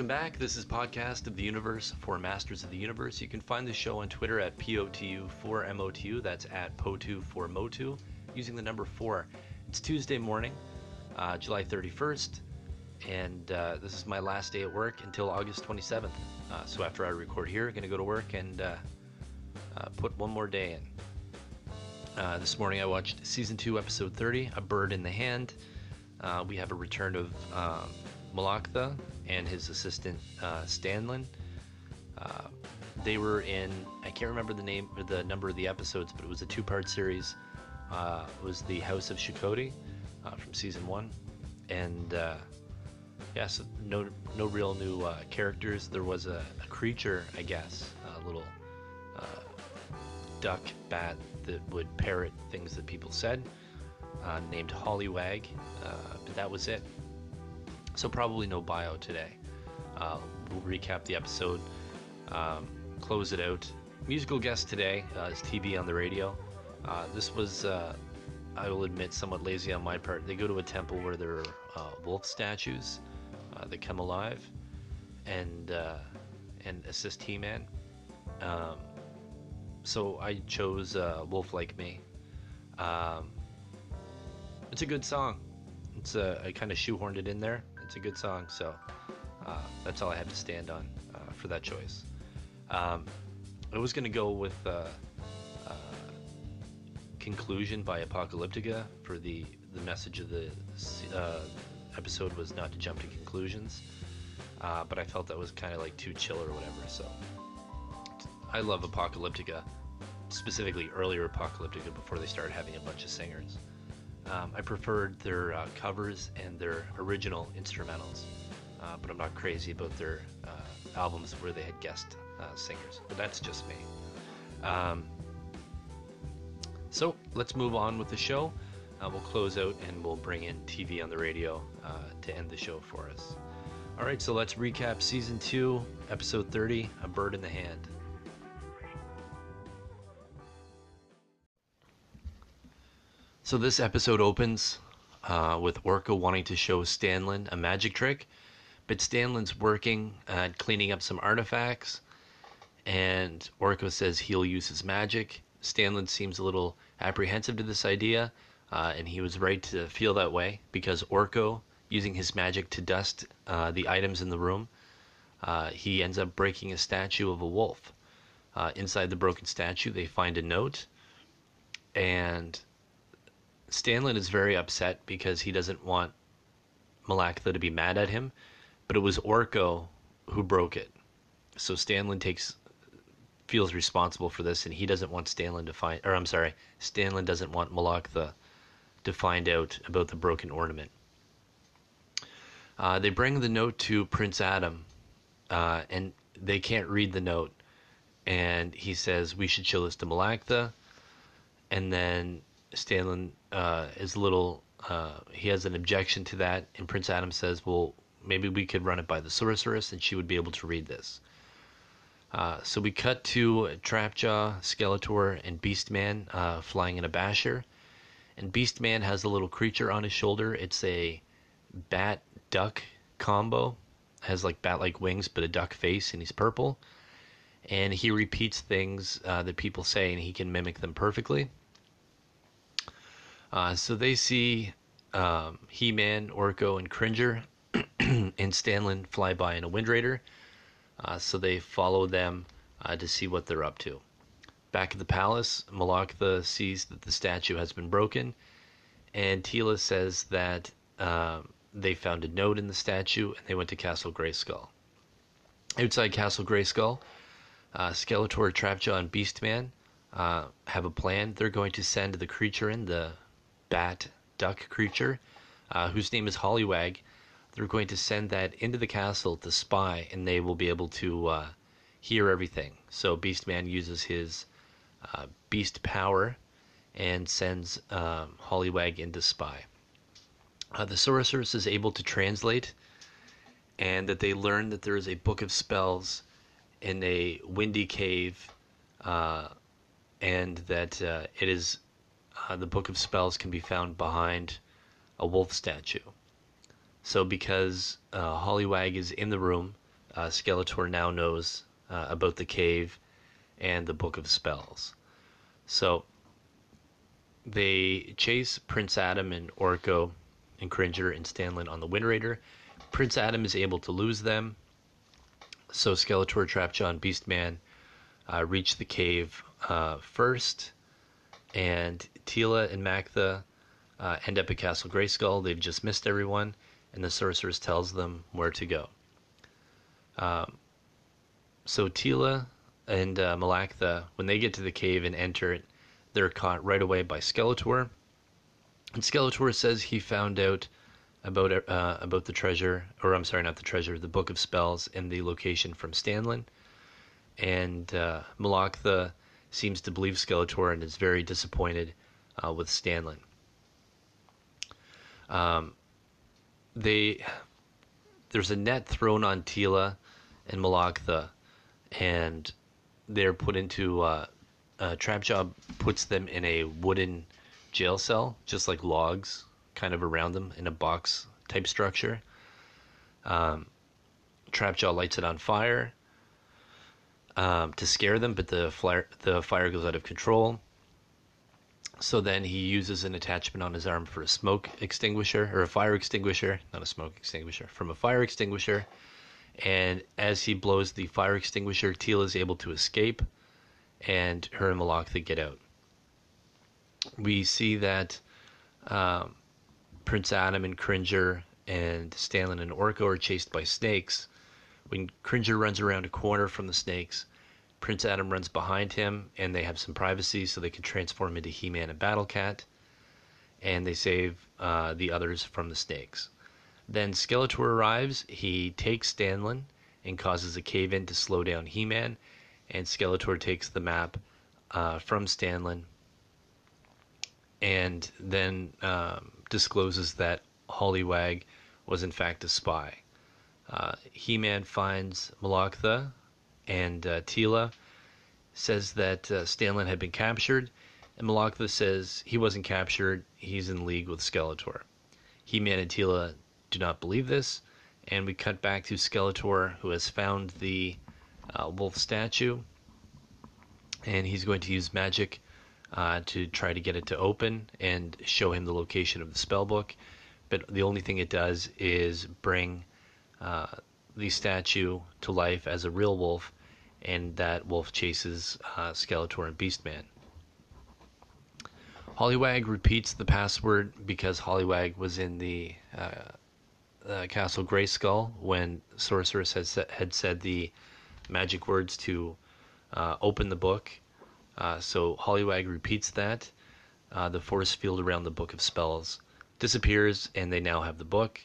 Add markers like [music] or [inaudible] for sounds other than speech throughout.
Welcome back. This is Podcast of the Universe for Masters of the Universe. You can find the show on Twitter at POTU4MOTU. That's at POTU4MOTU using the number 4. It's Tuesday morning, uh, July 31st, and uh, this is my last day at work until August 27th. Uh, so after I record here, I'm going to go to work and uh, uh, put one more day in. Uh, this morning I watched season 2, episode 30, A Bird in the Hand. we have a return of um, Melaktha and his assistant uh, Stanlin. Uh, they were in I can't remember the name or the number of the episodes, but it was a two-part series. Uh, it was the House of Shokoti uh, from season one, and uh, yeah, so no no real new uh, characters. There was a, a, creature, I guess, a little uh, duck bat that would parrot things that people said, named Hollywag, but that was it. So probably no bio today. Uh, we'll recap the episode, um, close it out. Musical guest today uh, is TV on the radio. Uh, this was, uh, I will admit, somewhat lazy on my part. They go to a temple where there are uh, wolf statues uh, that come alive and and assist He-Man. Um, so I chose "Wolf Like Me." Um, it's a good song. It's a, I kind of shoehorned it in there it's a good song. So uh, that's all I had to stand on uh, for that choice. Um, I was going to go with uh, uh, Conclusion by Apocalyptica for the, the message of the uh, episode was not to jump to conclusions. Uh, but I felt that was kind of like too chill or whatever. So I love Apocalyptica, specifically earlier Apocalyptica before they started having a bunch of singers. Um, I preferred their uh, covers and their original instrumentals, uh, but I'm not crazy about their uh, albums where they had guest uh, singers. But that's just me. Um, so let's move on with the show. Uh, we'll close out and we'll bring in TV on the radio uh, to end the show for us. All right, so let's recap season two, episode 30 A Bird in the Hand. So this episode opens uh, with Orko wanting to show Stanlin a magic trick, but Stanlin's working at cleaning up some artifacts, and Orko says he'll use his magic. Stanlin seems a little apprehensive to this idea, uh, and he was right to feel that way because Orko, using his magic to dust uh, the items in the room, uh, he ends up breaking a statue of a wolf. Uh, inside the broken statue, they find a note, and Stanlin is very upset because he doesn't want Melaktha to be mad at him, but it was Orko who broke it. So Stanlin takes feels responsible for this, and he doesn't want Stanlin to find, or I'm sorry, Stanlin doesn't want Melaktha to find out about the broken ornament. Uh, they bring the note to Prince Adam, uh, and they can't read the note. And he says, We should show this to Melaktha. And then Stanlin uh, is a little. Uh, he has an objection to that, and Prince Adam says, "Well, maybe we could run it by the sorceress, and she would be able to read this." Uh, so we cut to Trapjaw, Skeletor, and Beastman uh, flying in a basher, and Beastman has a little creature on his shoulder. It's a bat duck combo. Has like bat like wings, but a duck face, and he's purple. And he repeats things uh, that people say, and he can mimic them perfectly. Uh, so they see um, He Man, Orko, and Cringer [clears throat] and Stanlin fly by in a Wind Raider. Uh, so they follow them uh, to see what they're up to. Back at the palace, Melaktha sees that the statue has been broken, and Teela says that um, they found a note in the statue and they went to Castle Grayskull. Outside Castle Grayskull, uh, Skeletor, Trapjaw, and Beastman uh, have a plan. They're going to send the creature in, the bat duck creature, uh, whose name is Hollywag. They're going to send that into the castle to spy, and they will be able to uh, hear everything. So Beastman uses his uh, beast power and sends um, Hollywag into spy. Uh, the sorceress is able to translate, and that they learn that there is a book of spells in a windy cave, uh, and that uh, it is uh, the Book of Spells can be found behind a wolf statue. So, because uh, Hollywag is in the room uh, Skeletor now knows uh, about the cave and the Book of Spells. So they chase Prince Adam and Orko and Cringer and Stanlin on the Wind Raider. Prince Adam is able to lose them, so Skeletor, Trapjaw, and Beastman uh, reach the cave uh, first, and Teela and Mactha uh, end up at Castle Grayskull. They've just missed everyone, and the sorceress tells them where to go. Um, so Teela and uh, when they get to the cave and enter it, they're caught right away by Skeletor. And Skeletor says he found out about uh, about the treasure, or I'm sorry, not the treasure, the book of spells, and the location from Stanlin. And uh, seems to believe Skeletor and is very disappointed uh, with Stanlin. Um, they there's a net thrown on Teela and Melaktha, and they're put into uh, uh, Trapjaw puts them in a wooden jail cell, just like logs, kind of around them in a box type structure. Um, Trapjaw lights it on fire um, to scare them, but the fire the fire goes out of control. So then he uses an attachment on his arm for a smoke extinguisher or a fire extinguisher, not a smoke extinguisher, from a fire extinguisher. And as he blows the fire extinguisher, Teal is able to escape, and her and Melaktha get out. We see that um, Prince Adam and Cringer and Stanlin and Orko are chased by snakes. When Cringer runs around a corner from the snakes, Prince Adam runs behind him, and they have some privacy so they can transform into He Man and Battle Cat, and they save uh, the others from the snakes. Then Skeletor arrives. He takes Stanlin and causes a cave in to slow down He Man, and Skeletor takes the map uh, from Stanlin and then um, discloses that Hollywag was in fact a spy. Uh, he Man finds Melaktha and uh, Teela says that uh, Stanlin had been captured, and Melaktha says he wasn't captured, he's in league with Skeletor. He-Man and Teela do not believe this, and we cut back to Skeletor, who has found the uh, wolf statue, and he's going to use magic uh, to try to get it to open and show him the location of the spell book. But the only thing it does is bring uh, the statue to life as a real wolf and that wolf chases uh, Skeletor and Beastman. Hollywag repeats the password because Hollywag was in the uh, uh, Castle Grayskull when Sorceress had, sa- had said the magic words to uh, open the book. So Hollywag repeats that. The force field around the Book of Spells disappears, and they now have the book.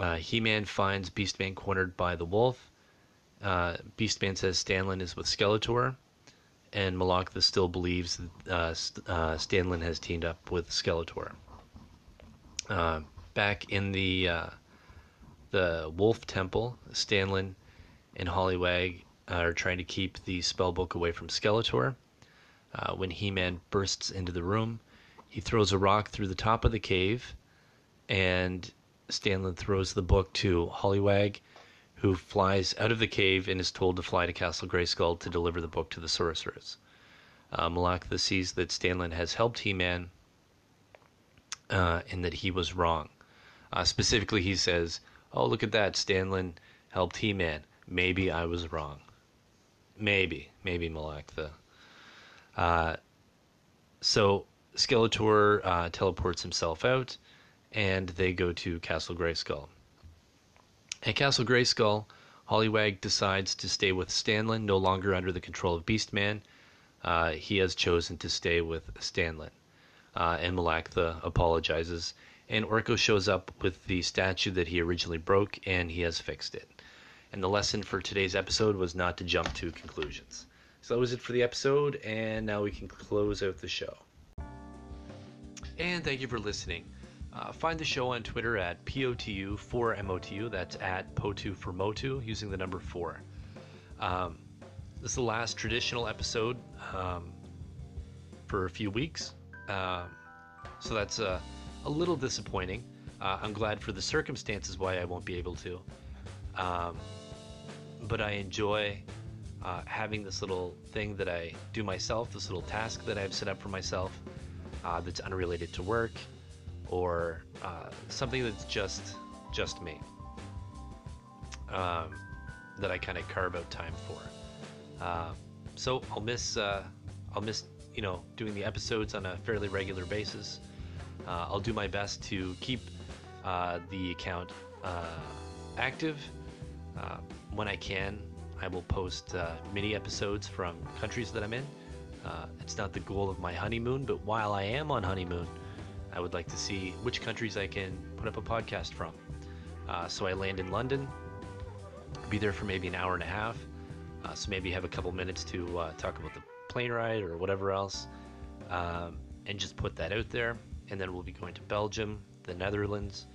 Uh, He Man finds Beastman cornered by the wolf uh, Beastman says Stanlin is with Skeletor, and Melaktha still believes that uh, uh, Stanlin has teamed up with Skeletor. Uh, back in the the Wolf Temple, Stanlin and Hollywag are trying to keep the spellbook away from Skeletor. Uh, when He-Man bursts into the room, he throws a rock through the top of the cave, and Stanlin throws the book to Hollywag, who flies out of the cave and is told to fly to Castle Grayskull to deliver the book to the sorceress. Uh, sees that Stanlin has helped He-Man uh, and that he was wrong. Uh, specifically, he says, "Oh, look at that! Stanlin helped He-Man. Maybe I was wrong. Maybe, maybe Melaktha." Uh, so Skeletor uh, teleports himself out, and they go to Castle Grayskull. At Castle Grayskull, Hollywag decides to stay with Stanlin, no longer under the control of Beastman. Uh, he has chosen to stay with Stanlin. Uh, and Melaktha apologizes, and Orko shows up with the statue that he originally broke, and he has fixed it. And the lesson for today's episode was not to jump to conclusions. So that was it for the episode, and now we can close out the show. And thank you for listening. Uh, find the show on Twitter at POTU4MOTU. That's at POTU for Motu using the number 4. Um, this is the last traditional episode um, for a few weeks. Um, so that's uh, a little disappointing. Uh, I'm glad for the circumstances why I won't be able to. Um, but I enjoy uh, having this little thing that I do myself, this little task that I've set up for myself uh, that's unrelated to work or uh, something that's just just me um, that I kind of carve out time for. Uh, so I'll miss uh, I'll miss you know doing the episodes on a fairly regular basis. Uh, I'll do my best to keep uh, the account active when I can. I will post mini episodes from countries that I'm in. Uh, it's not the goal of my honeymoon, but while I am on honeymoon, I would like to see which countries I can put up a podcast from. Uh, so I land in London, be there for maybe an hour and a half. Uh, so maybe have a couple minutes to uh, talk about the plane ride or whatever else, um, and just put that out there. And then we'll be going to Belgium, the Netherlands.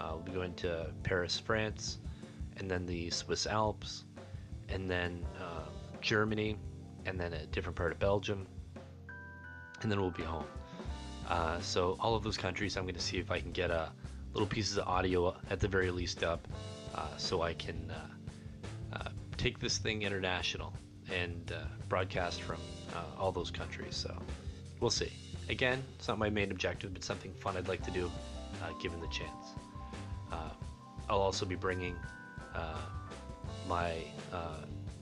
Uh, we'll be going to Paris, France, and then the Swiss Alps, and then uh, Germany, and then a different part of Belgium, and then we'll be home. Uh, so all of those countries, I'm going to see if I can get a little pieces of audio at the very least up, uh, so I can uh, uh take this thing international and uh, broadcast from uh, all those countries. So we'll see. Again, it's not my main objective, but something fun I'd like to do, given the chance. I'll also be bringing my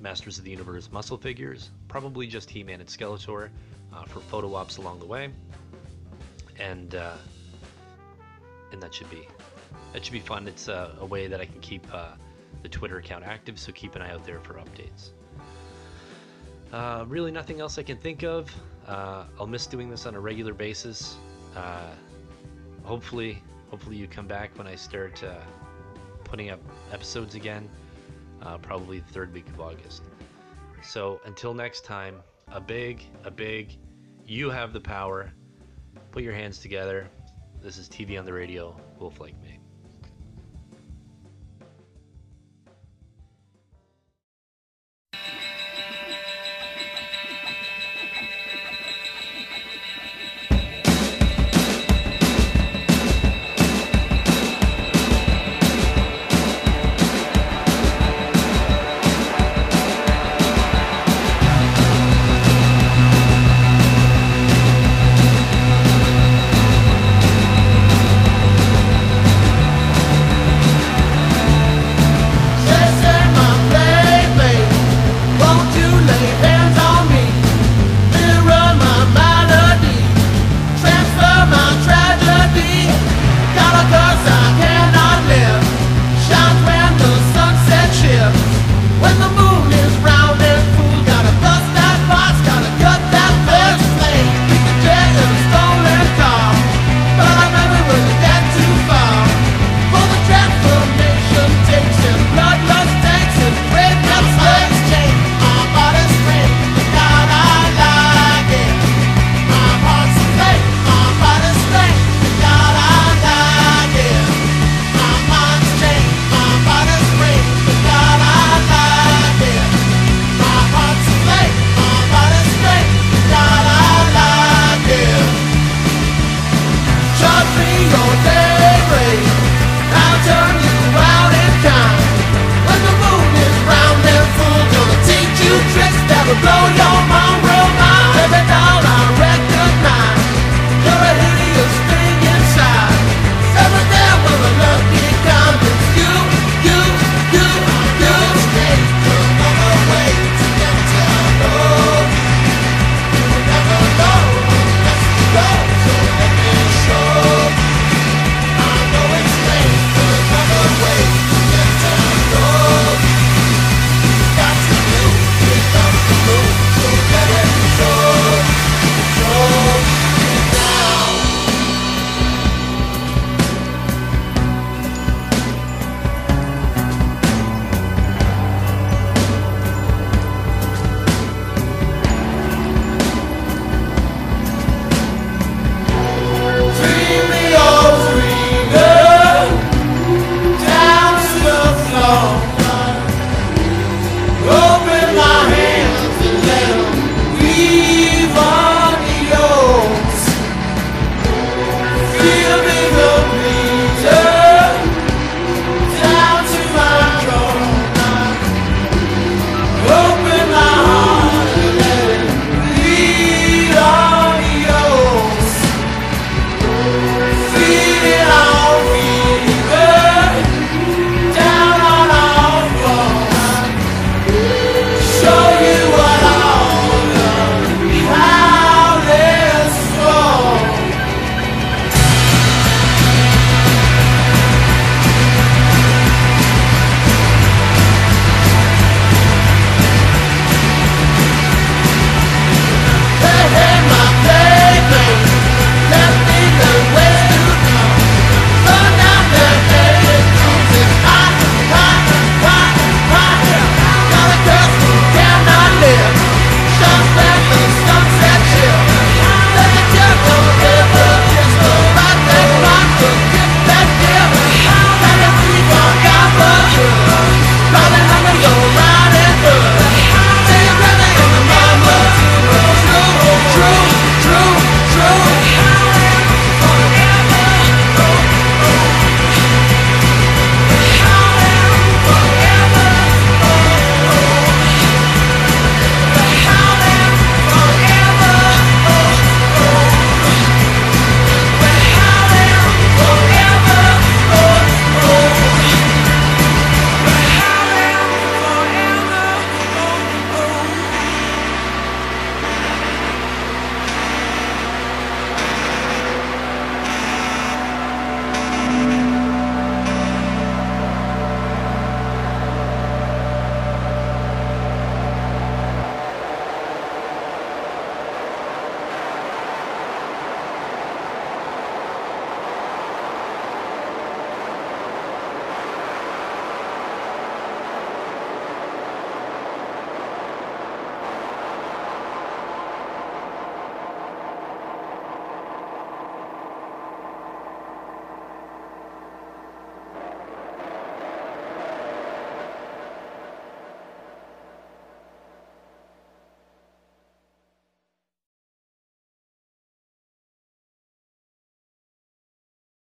Masters of the Universe muscle figures, probably just He-Man and Skeletor uh, for photo ops along the way, and uh, and that should be that should be fun. It's uh, a way that I can keep uh, the Twitter account active, so keep an eye out there for updates. Uh, really, nothing else I can think of. Uh, I'll miss doing this on a regular basis. Uh, hopefully, hopefully you come back when I start putting up episodes again uh, probably the third week of August. So until next time, a big, a big, you have the power. Put your hands together. This is TV on the radio, Wolf Like Me.